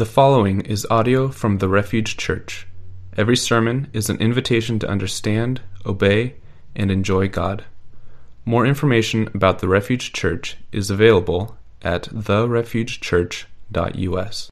The following is audio from the Refuge Church. Every sermon is an invitation to understand, obey, and enjoy God. More information about the Refuge Church is available at therefugechurch.us.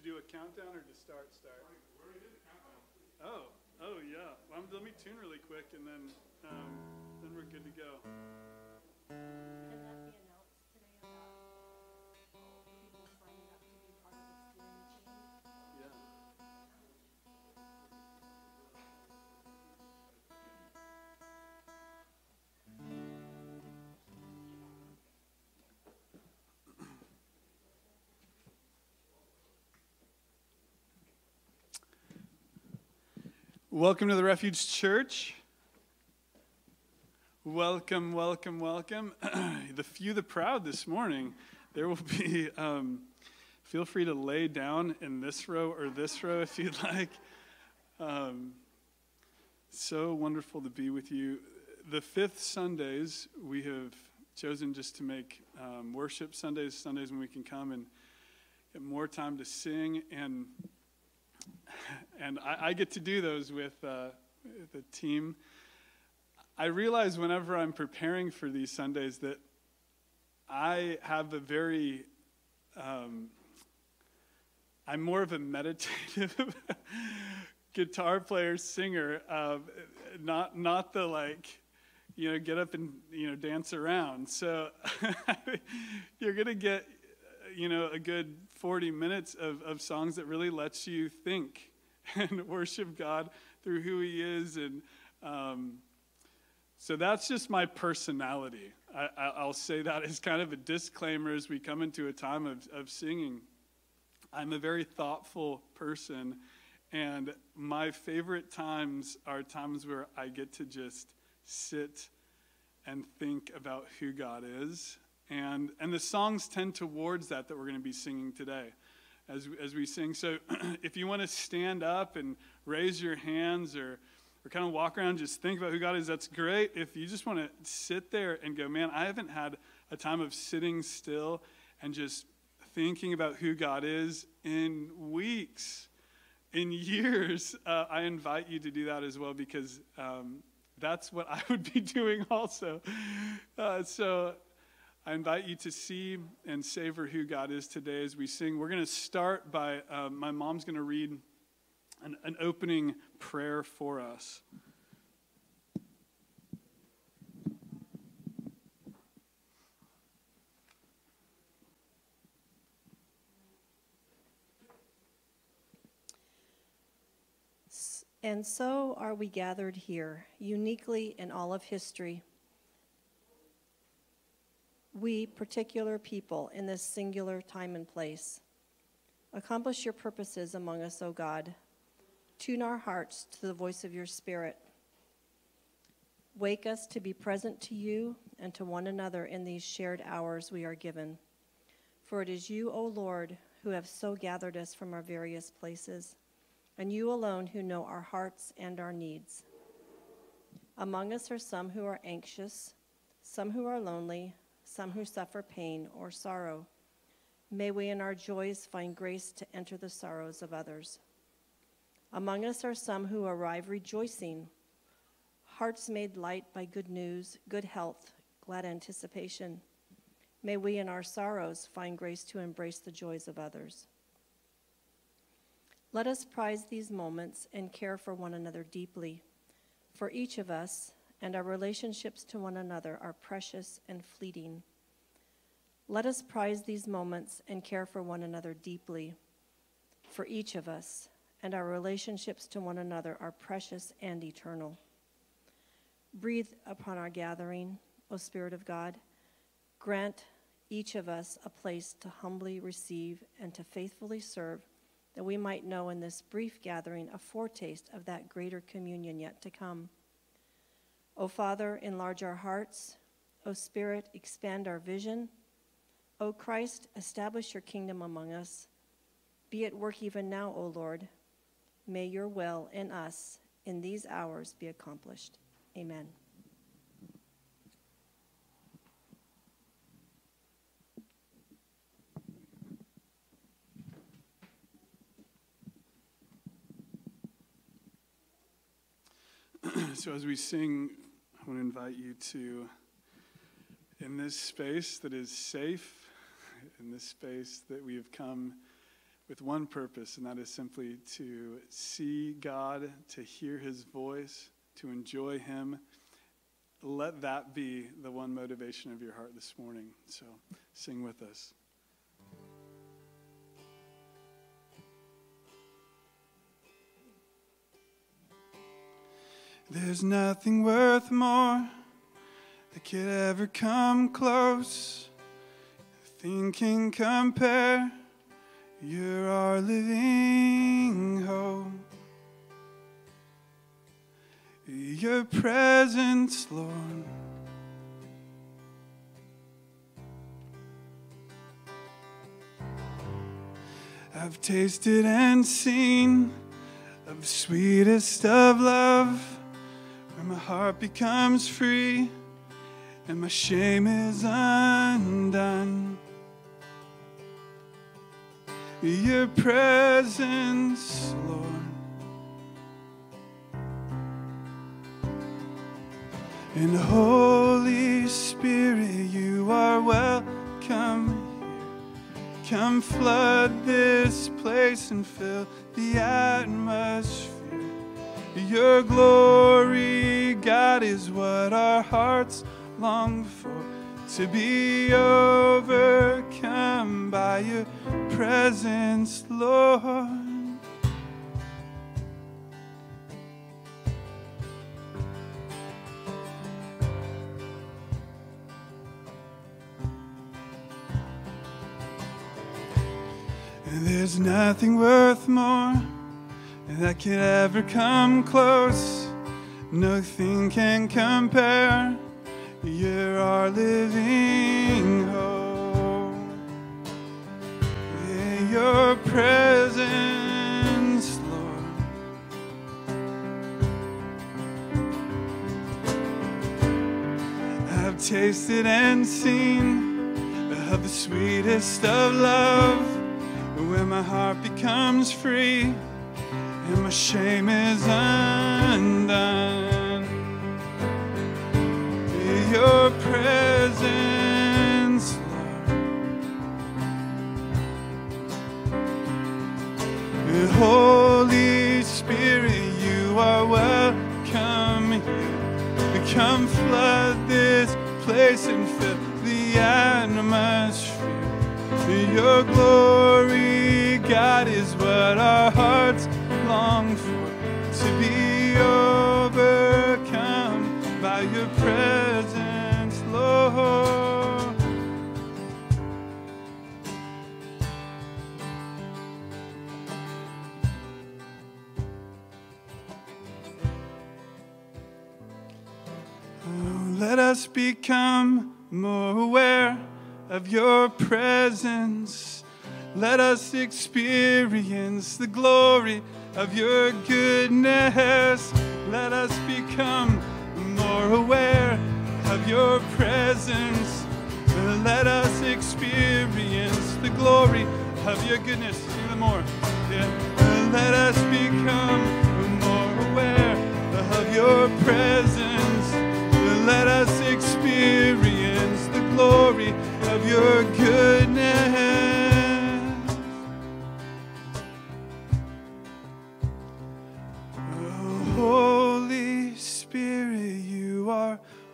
to do a countdown or to start? Start. Oh, oh yeah. Well, let me tune really quick, and then um, then we're good to go. Welcome to the Refuge Church. Welcome, welcome, welcome. the few, the proud this morning. There will be, um, feel free to lay down in this row or this row if you'd like. Um, so wonderful to be with you. The fifth Sundays, we have chosen just to make um, worship Sundays, Sundays when we can come and get more time to sing and and I, I, get to do those with uh, the team. I realize whenever I'm preparing for these Sundays that I have a very, um, I'm more of a meditative guitar player singer, uh, not not the like, you know, get up and you know dance around. So you're gonna get, you know, a good 40 minutes of, of songs that really lets you think and worship God through who He is. And um, so that's just my personality. I, will say that as kind of a disclaimer as we come into a time of, of singing. I'm a very thoughtful person, and my favorite times are times where I get to just sit and think about who God is and, and the songs tend towards that that we're going to be singing today as, as we sing. So if you want to stand up and raise your hands or, or kind of walk around, just think about who God is, that's great. If you just want to sit there and go, man, I haven't had a time of sitting still and just thinking about who God is in weeks, in years, uh, I invite you to do that as well because um, that's what I would be doing also. Uh, so I invite you to see and savor who God is today as we sing. We're going to start by uh, my mom's going to read an, an opening prayer for us. And so are we gathered here, uniquely in all of history we, particular people, in this singular time and place. Accomplish your purposes among us, O God. Tune our hearts to the voice of your Spirit. Wake us to be present to you and to one another in these shared hours we are given. For it is you, O Lord, who have so gathered us from our various places, and you alone who know our hearts and our needs. Among us are some who are anxious, some who are lonely, some who suffer pain or sorrow. May we in our joys find grace to enter the sorrows of others. Among us are some who arrive rejoicing, hearts made light by good news, good health, glad anticipation. May we in our sorrows find grace to embrace the joys of others. Let us prize these moments and care for one another deeply. For each of us, and our relationships to one another are precious and fleeting. Let us prize these moments and care for one another deeply. For each of us, and our relationships to one another are precious and eternal. Breathe upon our gathering, O Spirit of God. Grant each of us a place to humbly receive and to faithfully serve, that we might know in this brief gathering a foretaste of that greater communion yet to come. O Father, enlarge our hearts. O Spirit, expand our vision. O Christ, establish your kingdom among us. Be at work even now, O Lord. May your will in us in these hours be accomplished. Amen. so as we sing I want to invite you to, in this space that is safe, in this space that we have come with one purpose, and that is simply to see God, to hear his voice, to enjoy him. Let that be the one motivation of your heart this morning. So sing with us. There's nothing worth more that could ever come close. Thinking compare, you're our living hope. Your presence, Lord. I've tasted and seen of the sweetest of love where my heart becomes free and my shame is undone. Your presence, Lord. And Holy Spirit, you are welcome here. Come flood this place and fill the atmosphere. Your glory, God, is what our hearts long for. To be overcome by your presence, Lord. There's nothing worth more that could ever come close. Nothing can compare. You're our living hope. Yeah, your presence, Lord. I've tasted and seen of the sweetest of love when my heart becomes free and my shame is undone. Your presence, Lord. Holy Spirit, you are welcome here. Come flood this place and fill the atmosphere. Your glory, God, is what our hearts long for. To be overcome by your presence, Lord. Oh, let us become more aware of your presence. Let us experience the glory of your goodness. Let us become more aware of your presence. Let us experience the glory of your goodness. Even more. Yeah. Let us become more aware of your presence. Let us experience the glory of your goodness.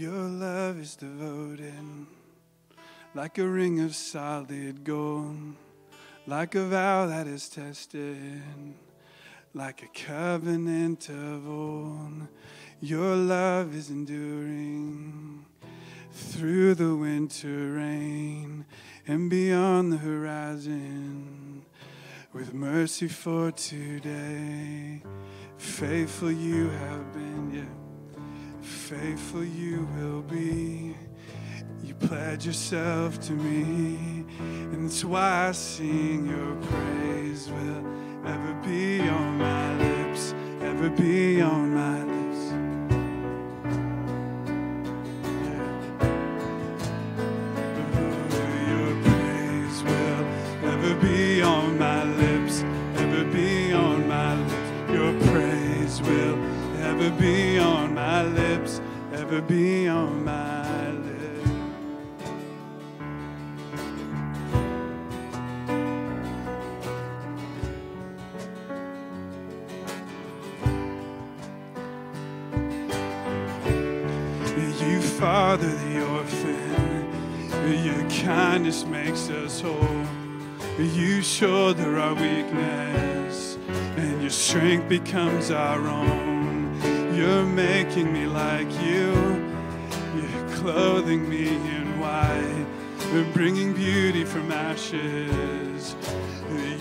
Your love is devoted like a ring of solid gold, like a vow that is tested, like a covenant of old. Your love is enduring through the winter rain and beyond the horizon. with mercy for today. Faithful you have been, yeah. Faithful you will be. You pledge yourself to me, and that's why I sing your praise will ever be on my lips, ever be on my lips. Be on my lips. You father the orphan, your kindness makes us whole. You shoulder our weakness, and your strength becomes our own. You're making me like you, you're clothing me in white, and bringing beauty from ashes.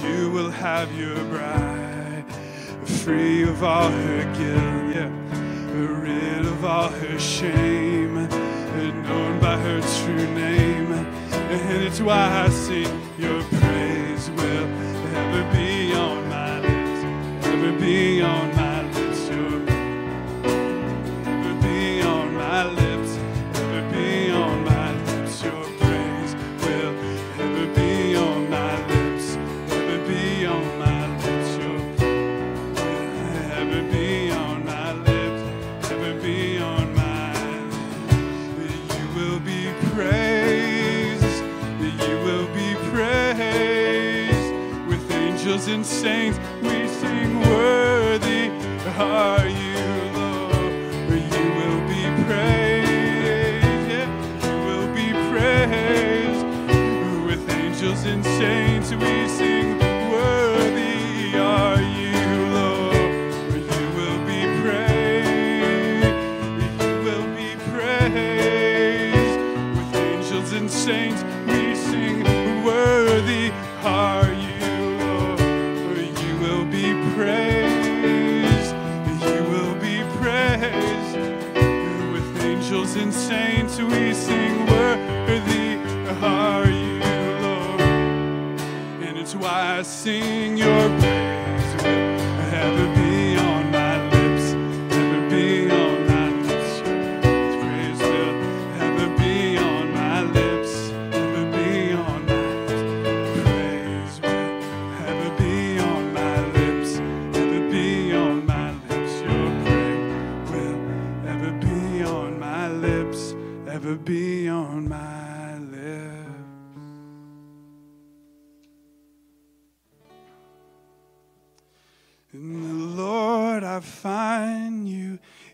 You will have your bride, free of all her guilt, yeah. Rid of all her shame, and known by her true name. And it's why I sing your praise will ever be on my lips, ever be on my With angels and saints, we sing, Worthy are you, Lord. You will be praised, you will be praised. With angels and saints, we sing, Worthy are you, Lord. Angels and saints, we sing, Worthy are you, Lord. And it's why I sing your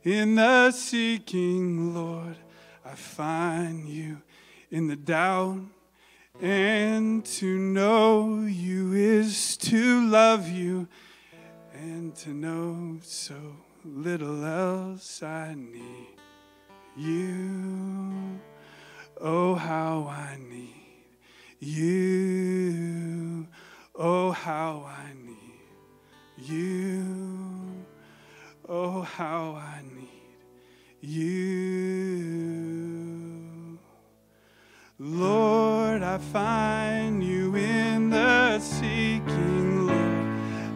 In the seeking, Lord, I find you. In the doubt, and to know you is to love you, and to know so little else I need you. Oh, how I need you. Oh, how I need you. Oh, how I need you. Lord, I find you in the seeking, Lord.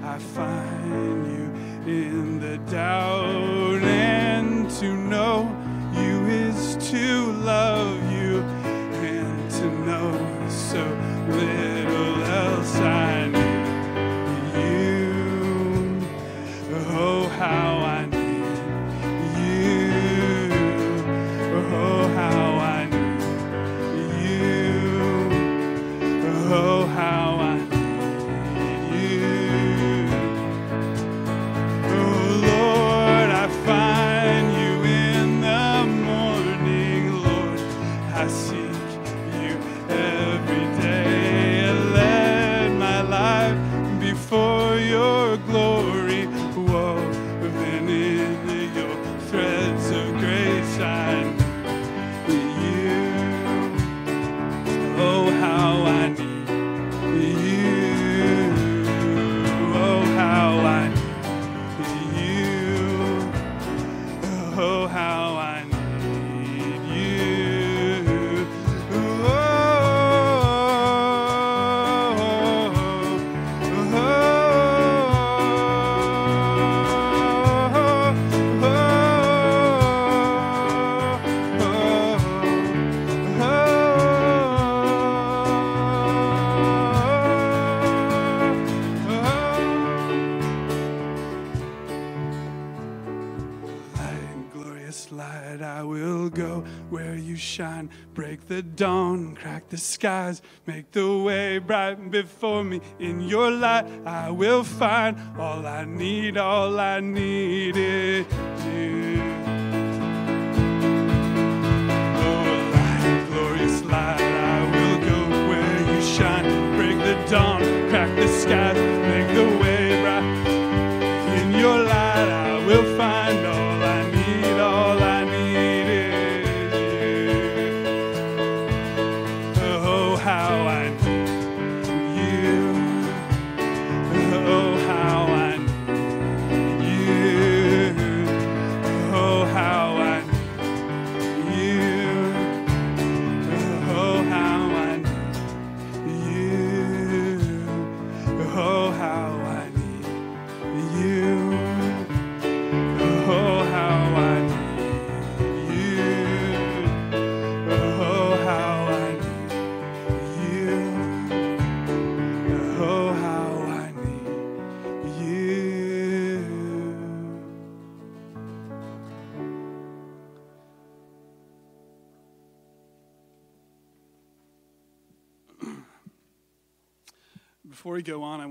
I find you in the doubt, and to know crack the skies, make the way bright before me. In your light, I will find all I need, all I need is you.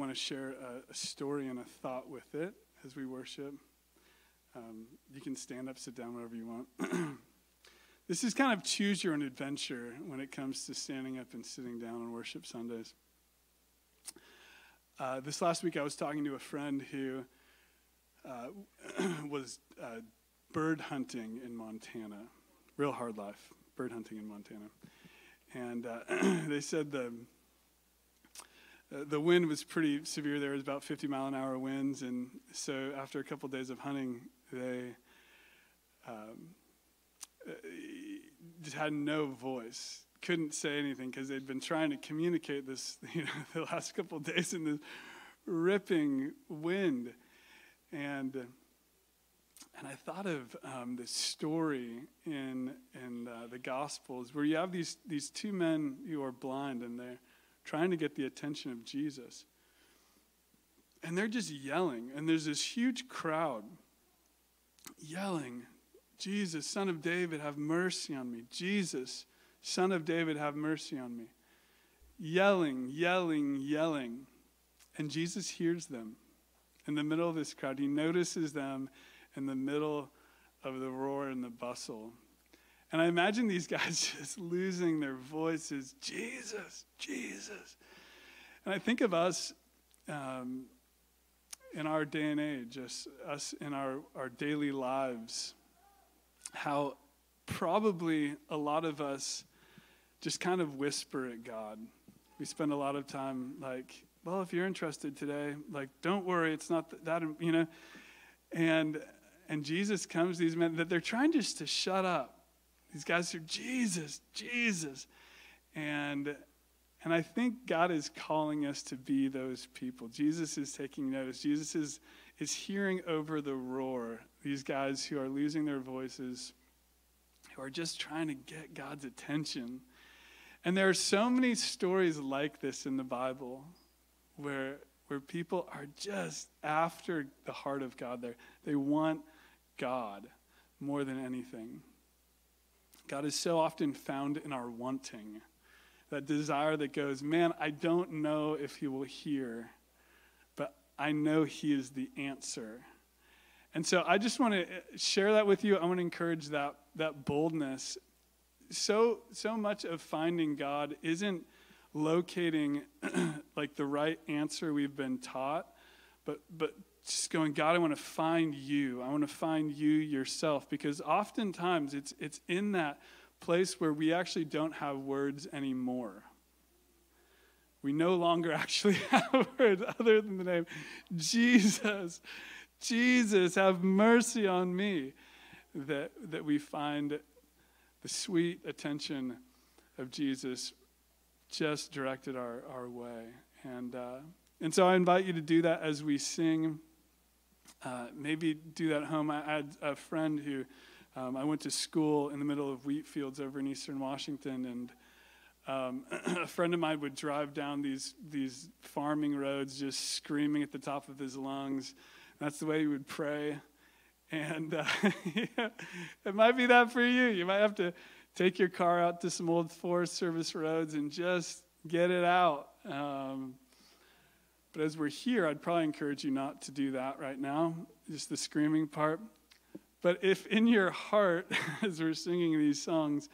Want to share a, a story and a thought with it as we worship. Um, you can stand up, sit down, whatever you want. this is kind of choose your own adventure when it comes to standing up and sitting down on worship Sundays. Uh, this last week, I was talking to a friend who uh, was uh, bird hunting in Montana. Real hard life, bird hunting in Montana. And uh, they said the uh, the wind was pretty severe. There was about 50 mile an hour winds, and so after a couple of days of hunting, they um, uh, just had no voice, couldn't say anything because they'd been trying to communicate this, you know, the last couple of days in this ripping wind, and and I thought of um, this story in in uh, the Gospels where you have these these two men who are blind and they're trying to get the attention of Jesus. And they're just yelling, and there's this huge crowd yelling, Jesus, Son of David, have mercy on me. Jesus, Son of David, have mercy on me. Yelling, yelling, yelling. And Jesus hears them in the middle of this crowd. He notices them in the middle of the roar and the bustle. And I imagine these guys just losing their voices Jesus, Jesus. And I think of us um, in our day and age, just us in our, our daily lives, how probably a lot of us just kind of whisper at God. We spend a lot of time like, well, if you're interested today, like, don't worry, it's not that, you know. And and Jesus comes, these men that they're trying just to shut up these guys are Jesus, Jesus. And and I think God is calling us to be those people. Jesus is taking notice. Jesus is, is hearing over the roar. These guys who are losing their voices, who are just trying to get God's attention. And there are so many stories like this in the Bible where, where people are just after the heart of God. They they want God more than anything. God is so often found in our wanting. That desire that goes, man, I don't know if he will hear, but I know he is the answer. And so I just want to uh, share that with you. I want to encourage that, that boldness. So, so much of finding God isn't locating like the right answer we've been taught, but, but just going, God, I want to find you. I want to find you yourself. Because oftentimes it's, it's in that place where we actually don't have words anymore. We no longer actually have words other than the name Jesus. Jesus, have mercy on me. That, that we find the sweet attention of Jesus just directed our, our way. And, uh, and so I invite you to do that as we sing. Uh, maybe do that at home. I had a friend who um, I went to school in the middle of wheat fields over in eastern Washington, and um, a friend of mine would drive down these these farming roads, just screaming at the top of his lungs. That's the way he would pray, And uh, it might be that for you. You might have to take your car out to some old Forest Service roads and just get it out. Um, but as we're here, I'd probably encourage you not to do that right now, just the screaming part. But if in your heart, as we're singing these songs,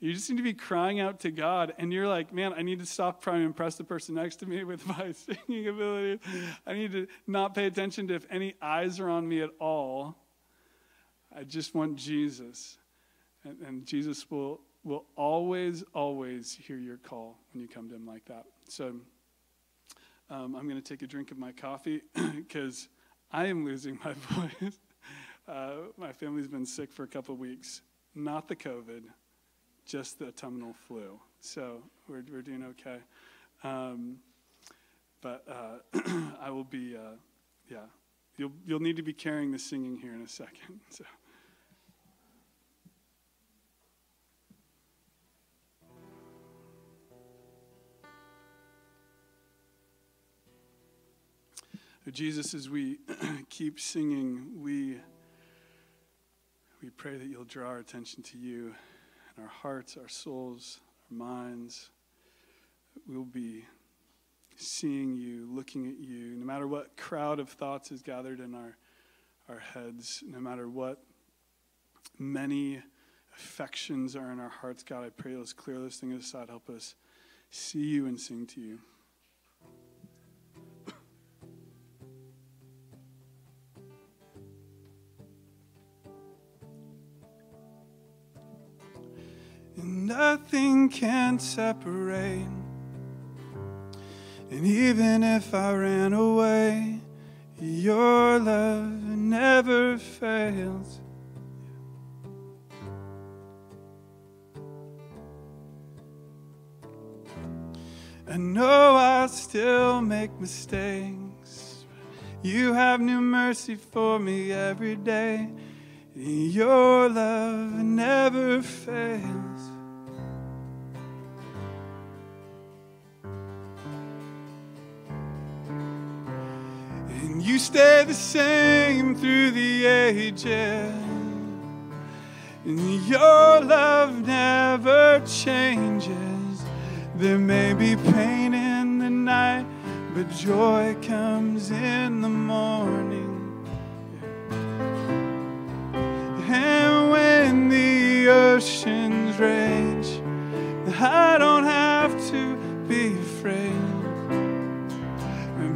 you just need to be crying out to God, and you're like, man, I need to stop trying to impress the person next to me with my singing ability. I need to not pay attention to if any eyes are on me at all. I just want Jesus. And, and Jesus will, will always, always hear your call when you come to Him like that. So um, I'm going to take a drink of my coffee because I am losing my voice. Uh, my family's been sick for a couple weeks. Not the COVID, just the autumnal flu. So we're, we're doing okay. Um, but uh, I will be, uh, yeah, you'll, you'll need to be carrying the singing here in a second. So. Jesus, as we keep singing, we, we pray that you'll draw our attention to you and our hearts, our souls, our minds. We'll be seeing you, looking at you, no matter what crowd of thoughts is gathered in our, our heads, no matter what many affections are in our hearts, God, I pray let's clear those things aside. Help us see you and sing to you. Nothing can separate. And even if I ran away, your love never fails. I know I still make mistakes. You have new mercy for me every day. Your love never fails. You stay the same through the ages. And your love never changes. There may be pain in the night, but joy comes in the morning. And when the oceans rage, I don't have to be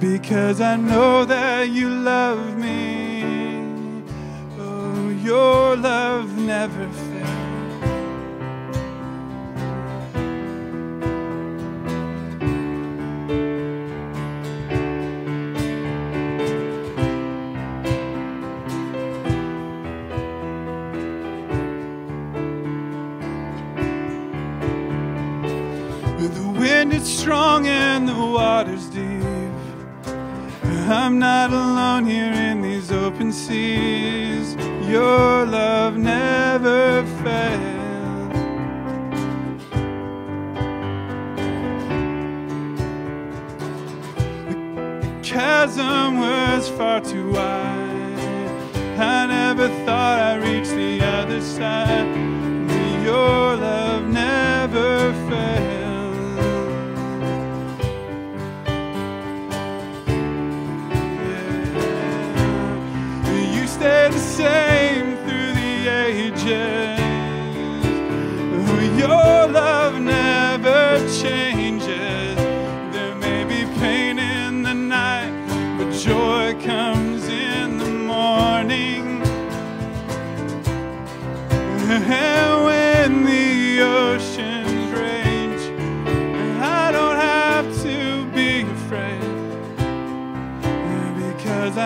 because I know that you love me. Oh, your love never fails. The wind is strong and the water's deep. I'm not alone here in these open seas. Your love never fails. The chasm was far too wide. I never thought I'd reach the other side. But your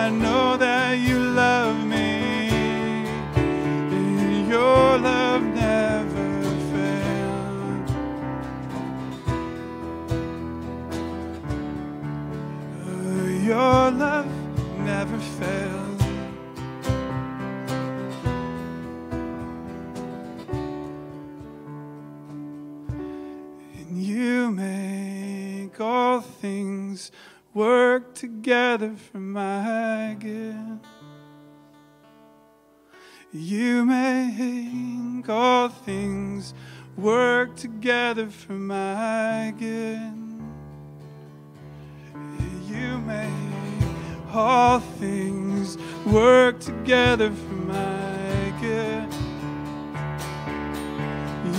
I know that you love me. Your love never fails. Your love never fails. And you make all things work together for my You make all things work together for my good. You make all things work together for my good.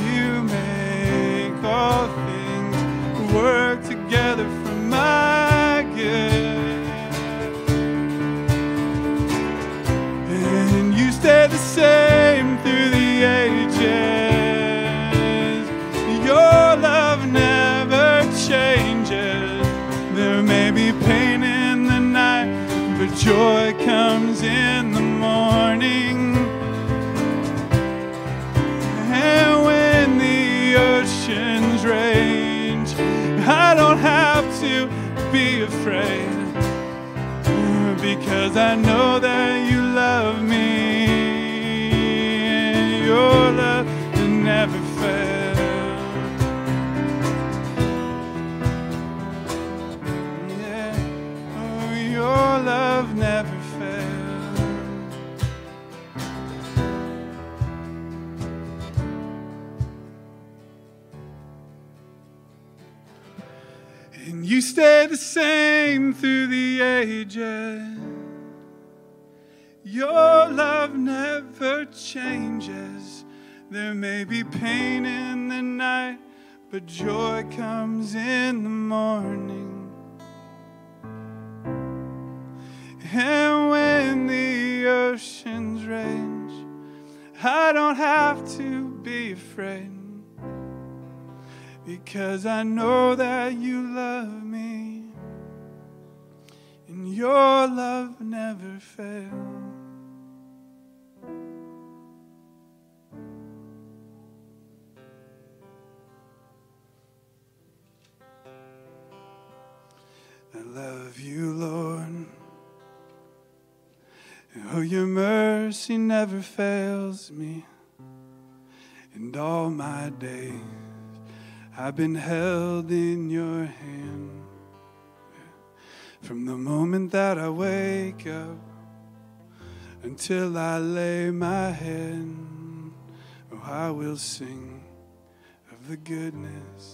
You make all things work together for my good. The same through the ages. Your love never changes. There may be pain in the night, but joy comes in the morning. And when the oceans rage, I don't have to be afraid because I know that you love me. Your love never fail. Yeah. Oh, your love never fails. And you stay the same through the ages. Your love never changes. There may be pain in the night, but joy comes in the morning. And when the oceans rage, I don't have to be afraid because I know that you love me and your love never fails. Love you, Lord. Oh, your mercy never fails me. And all my days I've been held in your hand. From the moment that I wake up until I lay my head, oh, I will sing of the goodness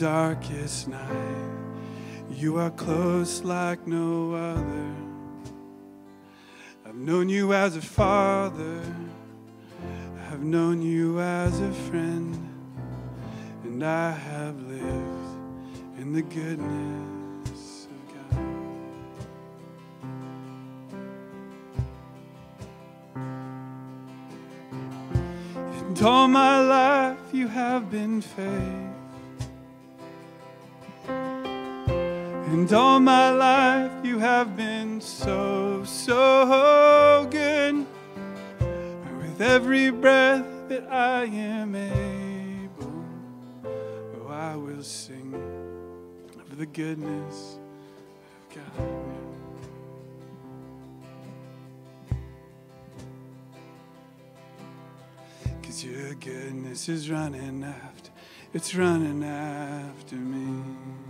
darkest night. You are close like no other. I've known you as a father. I've known you as a friend. And I have lived in the goodness of God. And all my life you have been faithful. And all my life you have been so, so good. With every breath that I am able, oh, I will sing of the goodness of God. Cause your goodness is running after, it's running after me.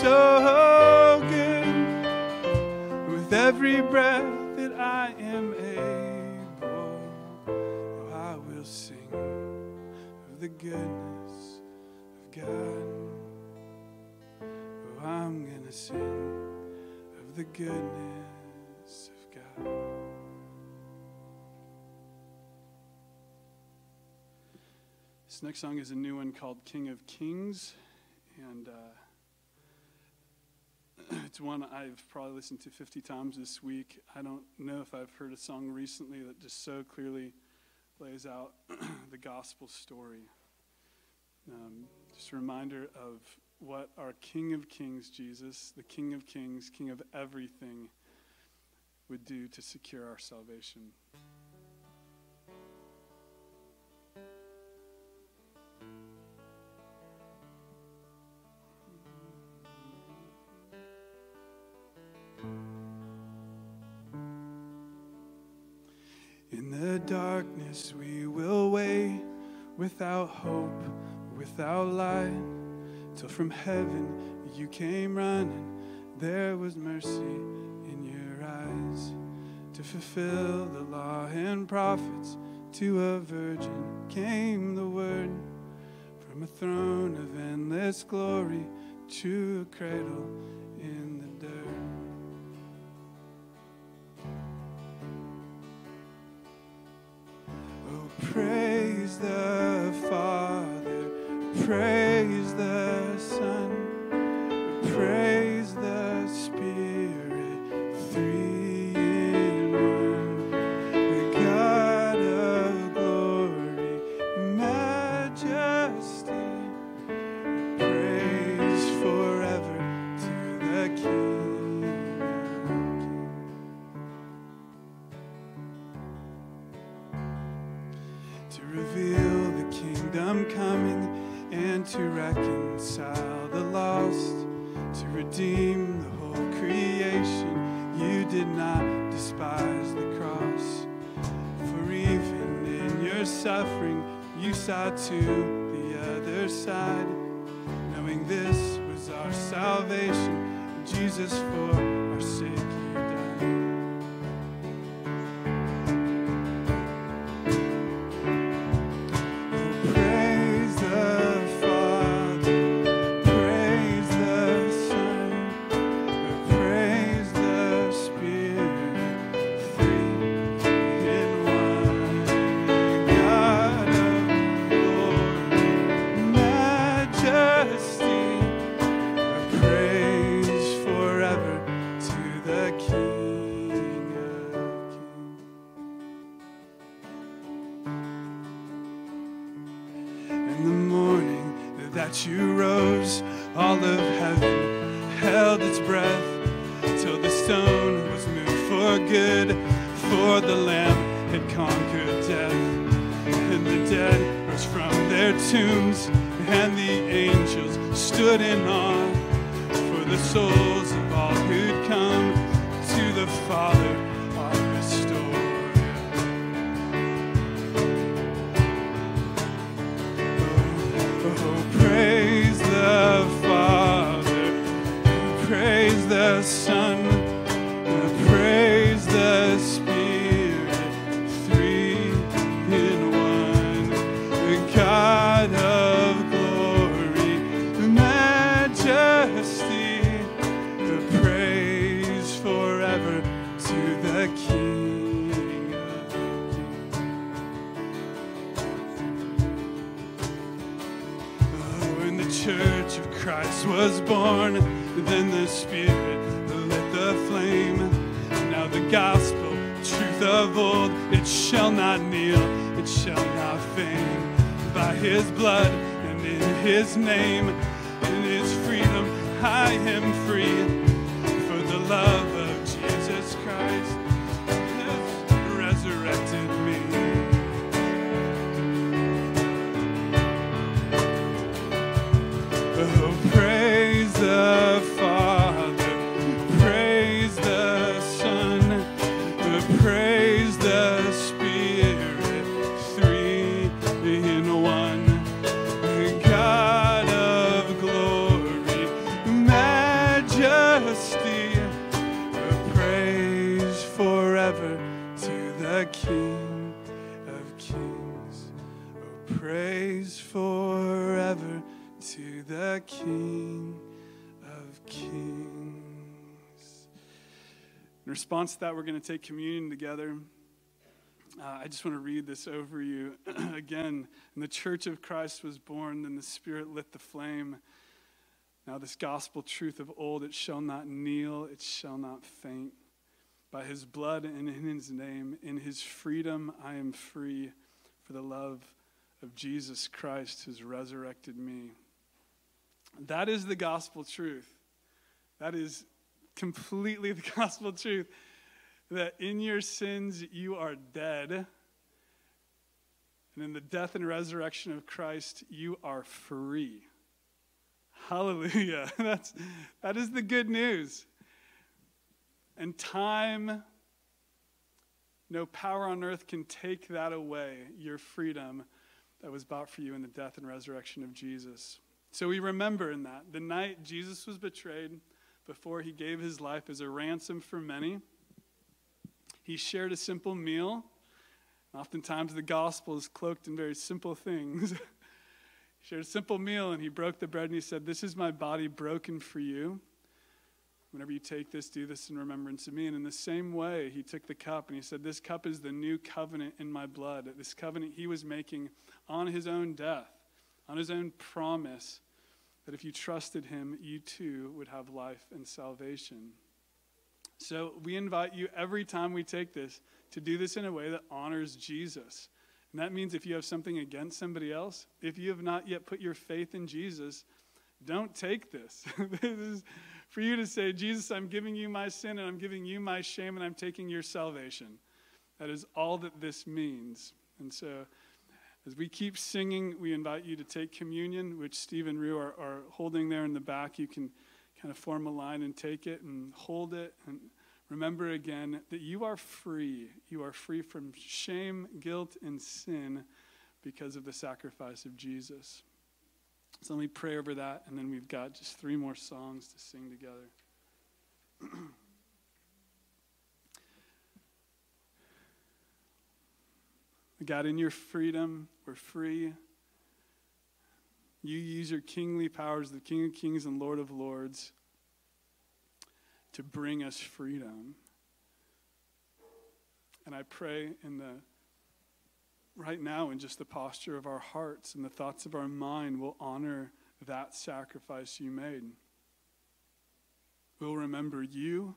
so good. With every breath that I am able, oh, I will sing of the goodness of God. Oh, I'm gonna sing of the goodness of God. This next song is a new one called King of Kings, and uh, it's one I've probably listened to 50 times this week. I don't know if I've heard a song recently that just so clearly lays out the gospel story. Um, just a reminder of what our King of Kings, Jesus, the King of Kings, King of everything, would do to secure our salvation. From heaven you came running. There was mercy in your eyes to fulfill the law and prophets. To a virgin came the word from a throne of endless glory to a cradle salvation. Jesus, for truth of old, it shall not kneel, it shall not faint. By his blood and in his name, in his freedom, I am free. For the love In response to that, we're going to take communion together. Uh, I just want to read this over you again. And the church of Christ was born, then the Spirit lit the flame. Now, this gospel truth of old, it shall not kneel, it shall not faint. By his blood and in his name, in his freedom, I am free, for the love of Jesus Christ has resurrected me. That is the gospel truth. That is completely the gospel truth. That in your sins you are dead, and in the death and resurrection of Christ you are free. Hallelujah. That's, that is the good news. And time, no power on earth can take that away, your freedom that was bought for you in the death and resurrection of Jesus. So we remember in that the night Jesus was betrayed before he gave his life as a ransom for many, he shared a simple meal. Oftentimes the gospel is cloaked in very simple things. he shared a simple meal and he broke the bread and he said, This is my body broken for you. Whenever you take this, do this in remembrance of me. And in the same way, he took the cup and he said, This cup is the new covenant in my blood. This covenant he was making on his own death, on his own promise that if you trusted him, you too would have life and salvation. So we invite you every time we take this to do this in a way that honors Jesus. And that means if you have something against somebody else, if you have not yet put your faith in Jesus, don't take this. this is for you to say, Jesus, I'm giving you my sin and I'm giving you my shame and I'm taking your salvation. That is all that this means. And so, as we keep singing, we invite you to take communion, which Steve and Rue are, are holding there in the back. You can kind of form a line and take it and hold it. And remember again that you are free. You are free from shame, guilt, and sin because of the sacrifice of Jesus. So let me pray over that, and then we've got just three more songs to sing together. God, in your freedom, we're free. You use your kingly powers, the King of Kings and Lord of Lords, to bring us freedom. And I pray in the right now in just the posture of our hearts and the thoughts of our mind will honor that sacrifice you made. We'll remember you.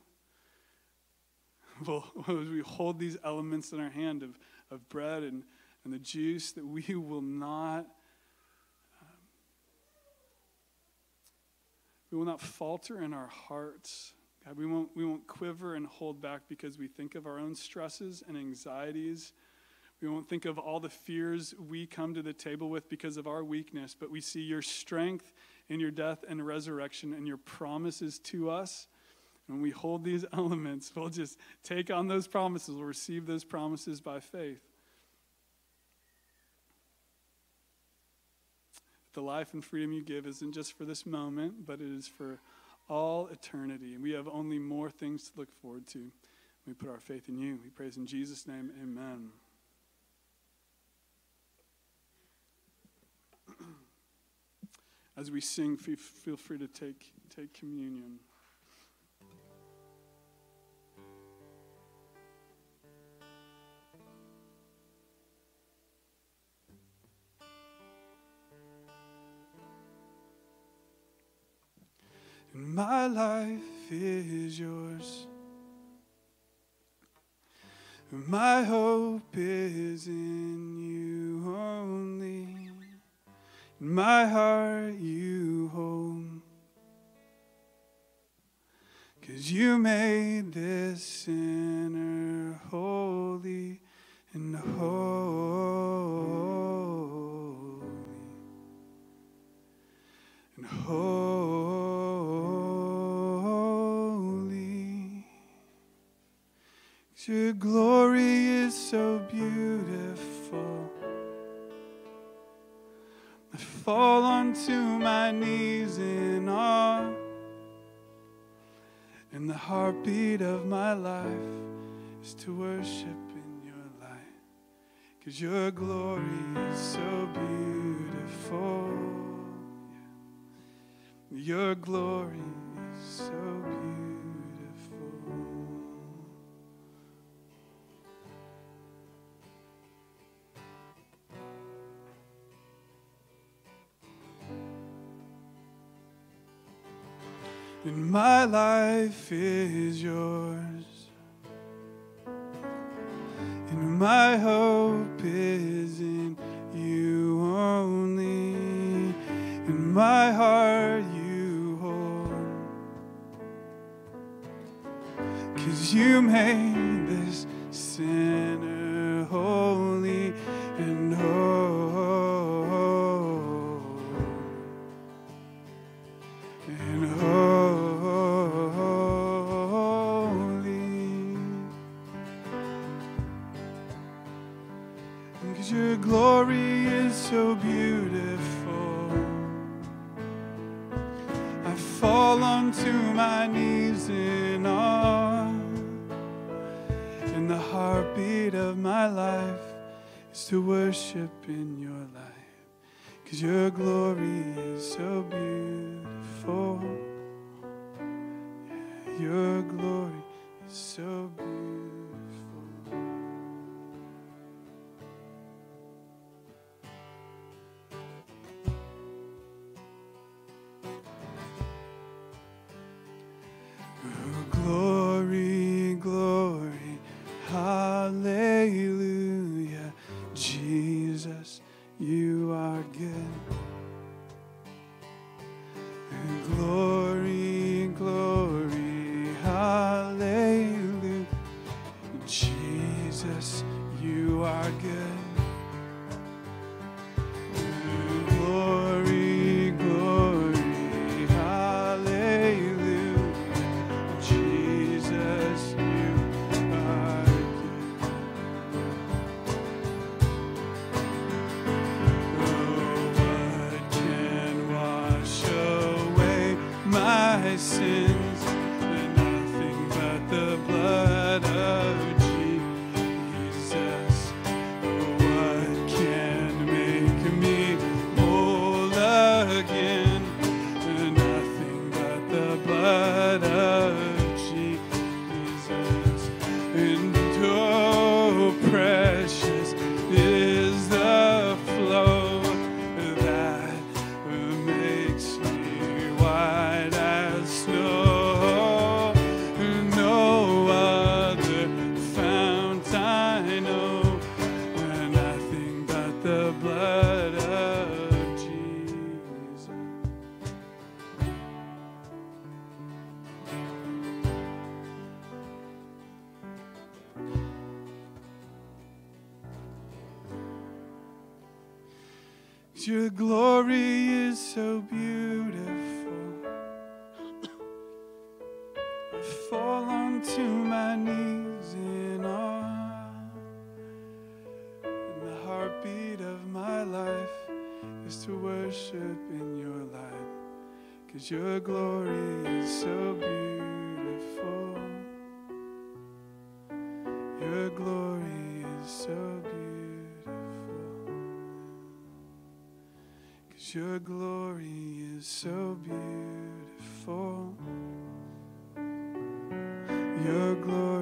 We'll, as we hold these elements in our hand of, of bread and, and the juice, that we will not um, we will not falter in our hearts. God, we won't, we won't quiver and hold back because we think of our own stresses and anxieties we won't think of all the fears we come to the table with because of our weakness, but we see your strength in your death and resurrection and your promises to us. And when we hold these elements, we'll just take on those promises, we'll receive those promises by faith. The life and freedom you give isn't just for this moment, but it is for all eternity. And we have only more things to look forward to. We put our faith in you. We praise in Jesus' name. Amen. as we sing, feel free to take, take communion. My life is yours. My hope is in you only. In my heart you hold. Cause you made this sinner holy and holy and holy. Your glory is so beautiful. I fall onto my knees in awe. And the heartbeat of my life is to worship in your light. Cause your glory is so beautiful. Your glory is so beautiful. And my life is yours. And my hope is in you only. In my heart you hold. Cause you made this sinner holy so beautiful. I fall onto my knees in awe. And the heartbeat of my life is to worship in your light. Cause your glory is so beautiful. Yeah, your glory is so beautiful. Your glory is so beautiful. I fall onto my knees in awe. And the heartbeat of my life is to worship in your light. Cause your glory is so beautiful. Your glory is so beautiful. Your glory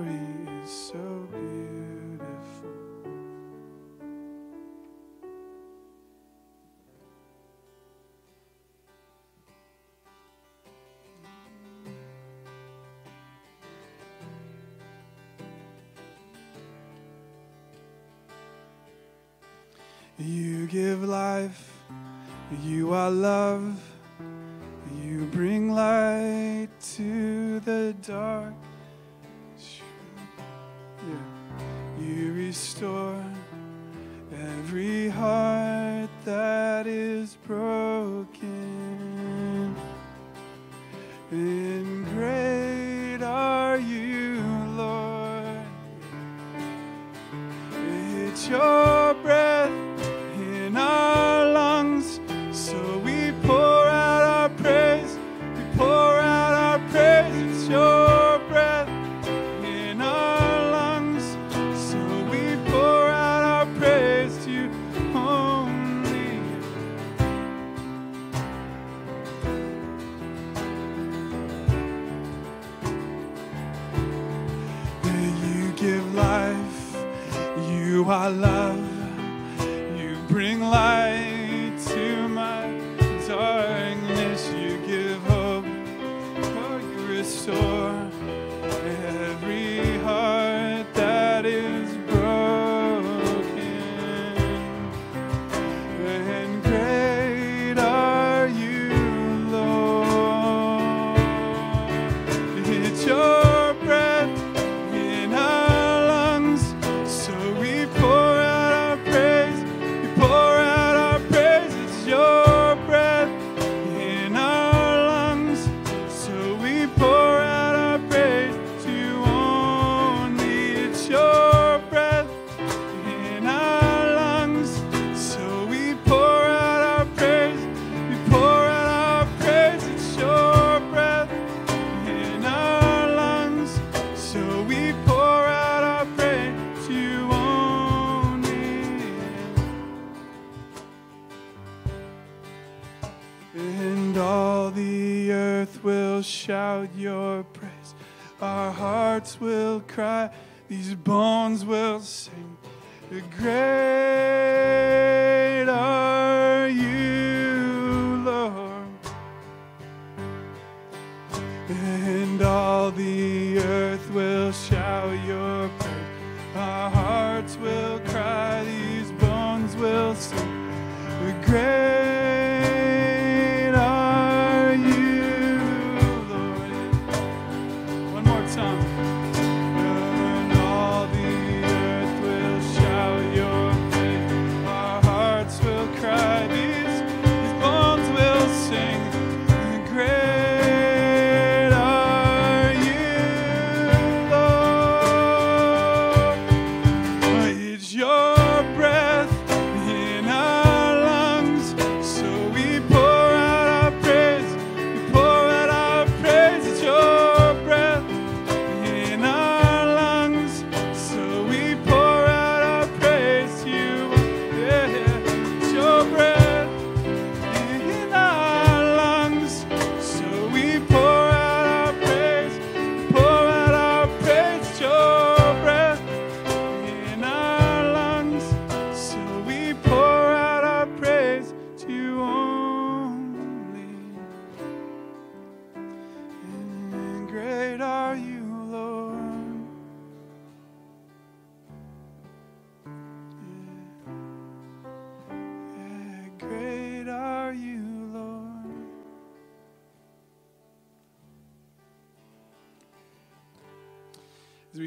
are love, you bring light hearts will cry. These bones will sing. Great are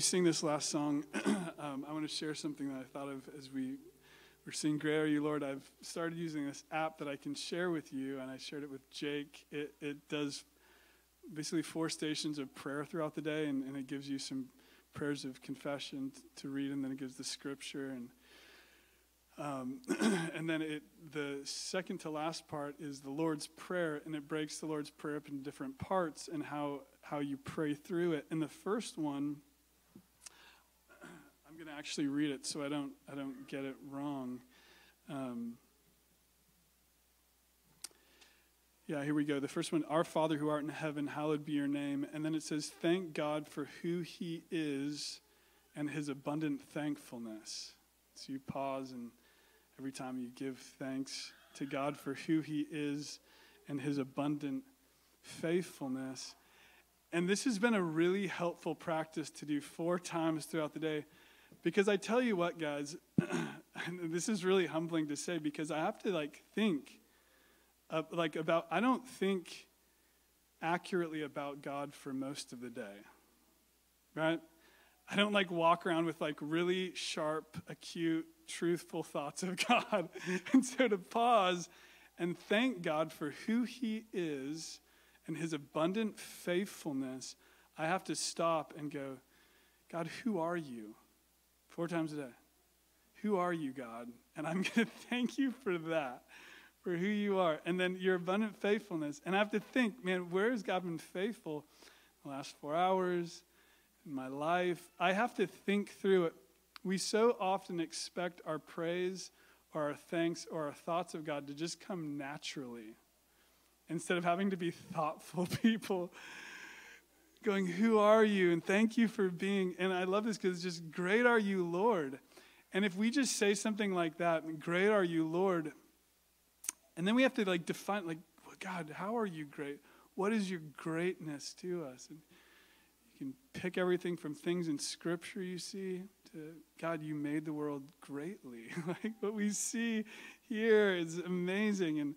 sing this last song, um, I want to share something that I thought of as we were singing Great Are You, Lord. I've started using this app that I can share with you, and I shared it with Jake. It, it does basically four stations of prayer throughout the day, and, and it gives you some prayers of confession t- to read, and then it gives the scripture. And um, and then it, the second to last part is the Lord's Prayer, and it breaks the Lord's Prayer up into different parts and how, how you pray through it. And the first one, going to actually read it so I don't, I don't get it wrong. Um, yeah, here we go. The first one Our Father who art in heaven, hallowed be your name. And then it says, Thank God for who he is and his abundant thankfulness. So you pause and every time you give thanks to God for who He is and His abundant faithfulness. And this has been a really helpful practice to do four times throughout the day because I tell you what, guys, this is really humbling to say because I have to like think, like about. I don't think accurately about God for most of the day, right? I don't like walk around with like really sharp, acute, truthful thoughts of God. and so to pause and thank God for who He is and His abundant faithfulness, I have to stop and go, God, who are you? Four times a day. Who are you, God? And I'm going to thank you for that, for who you are. And then your abundant faithfulness. And I have to think, man, where has God been faithful the last four hours in my life? I have to think through it. We so often expect our praise or our thanks or our thoughts of God to just come naturally instead of having to be thoughtful people going, Who are you? And thank you for being. And I love this because it's just, Great are you, Lord. And if we just say something like that, Great are you, Lord, and then we have to like define, like, God, how are you great? What is your greatness to us? And you can pick everything from things in Scripture you see to God, you made the world greatly. like what we see here is amazing. And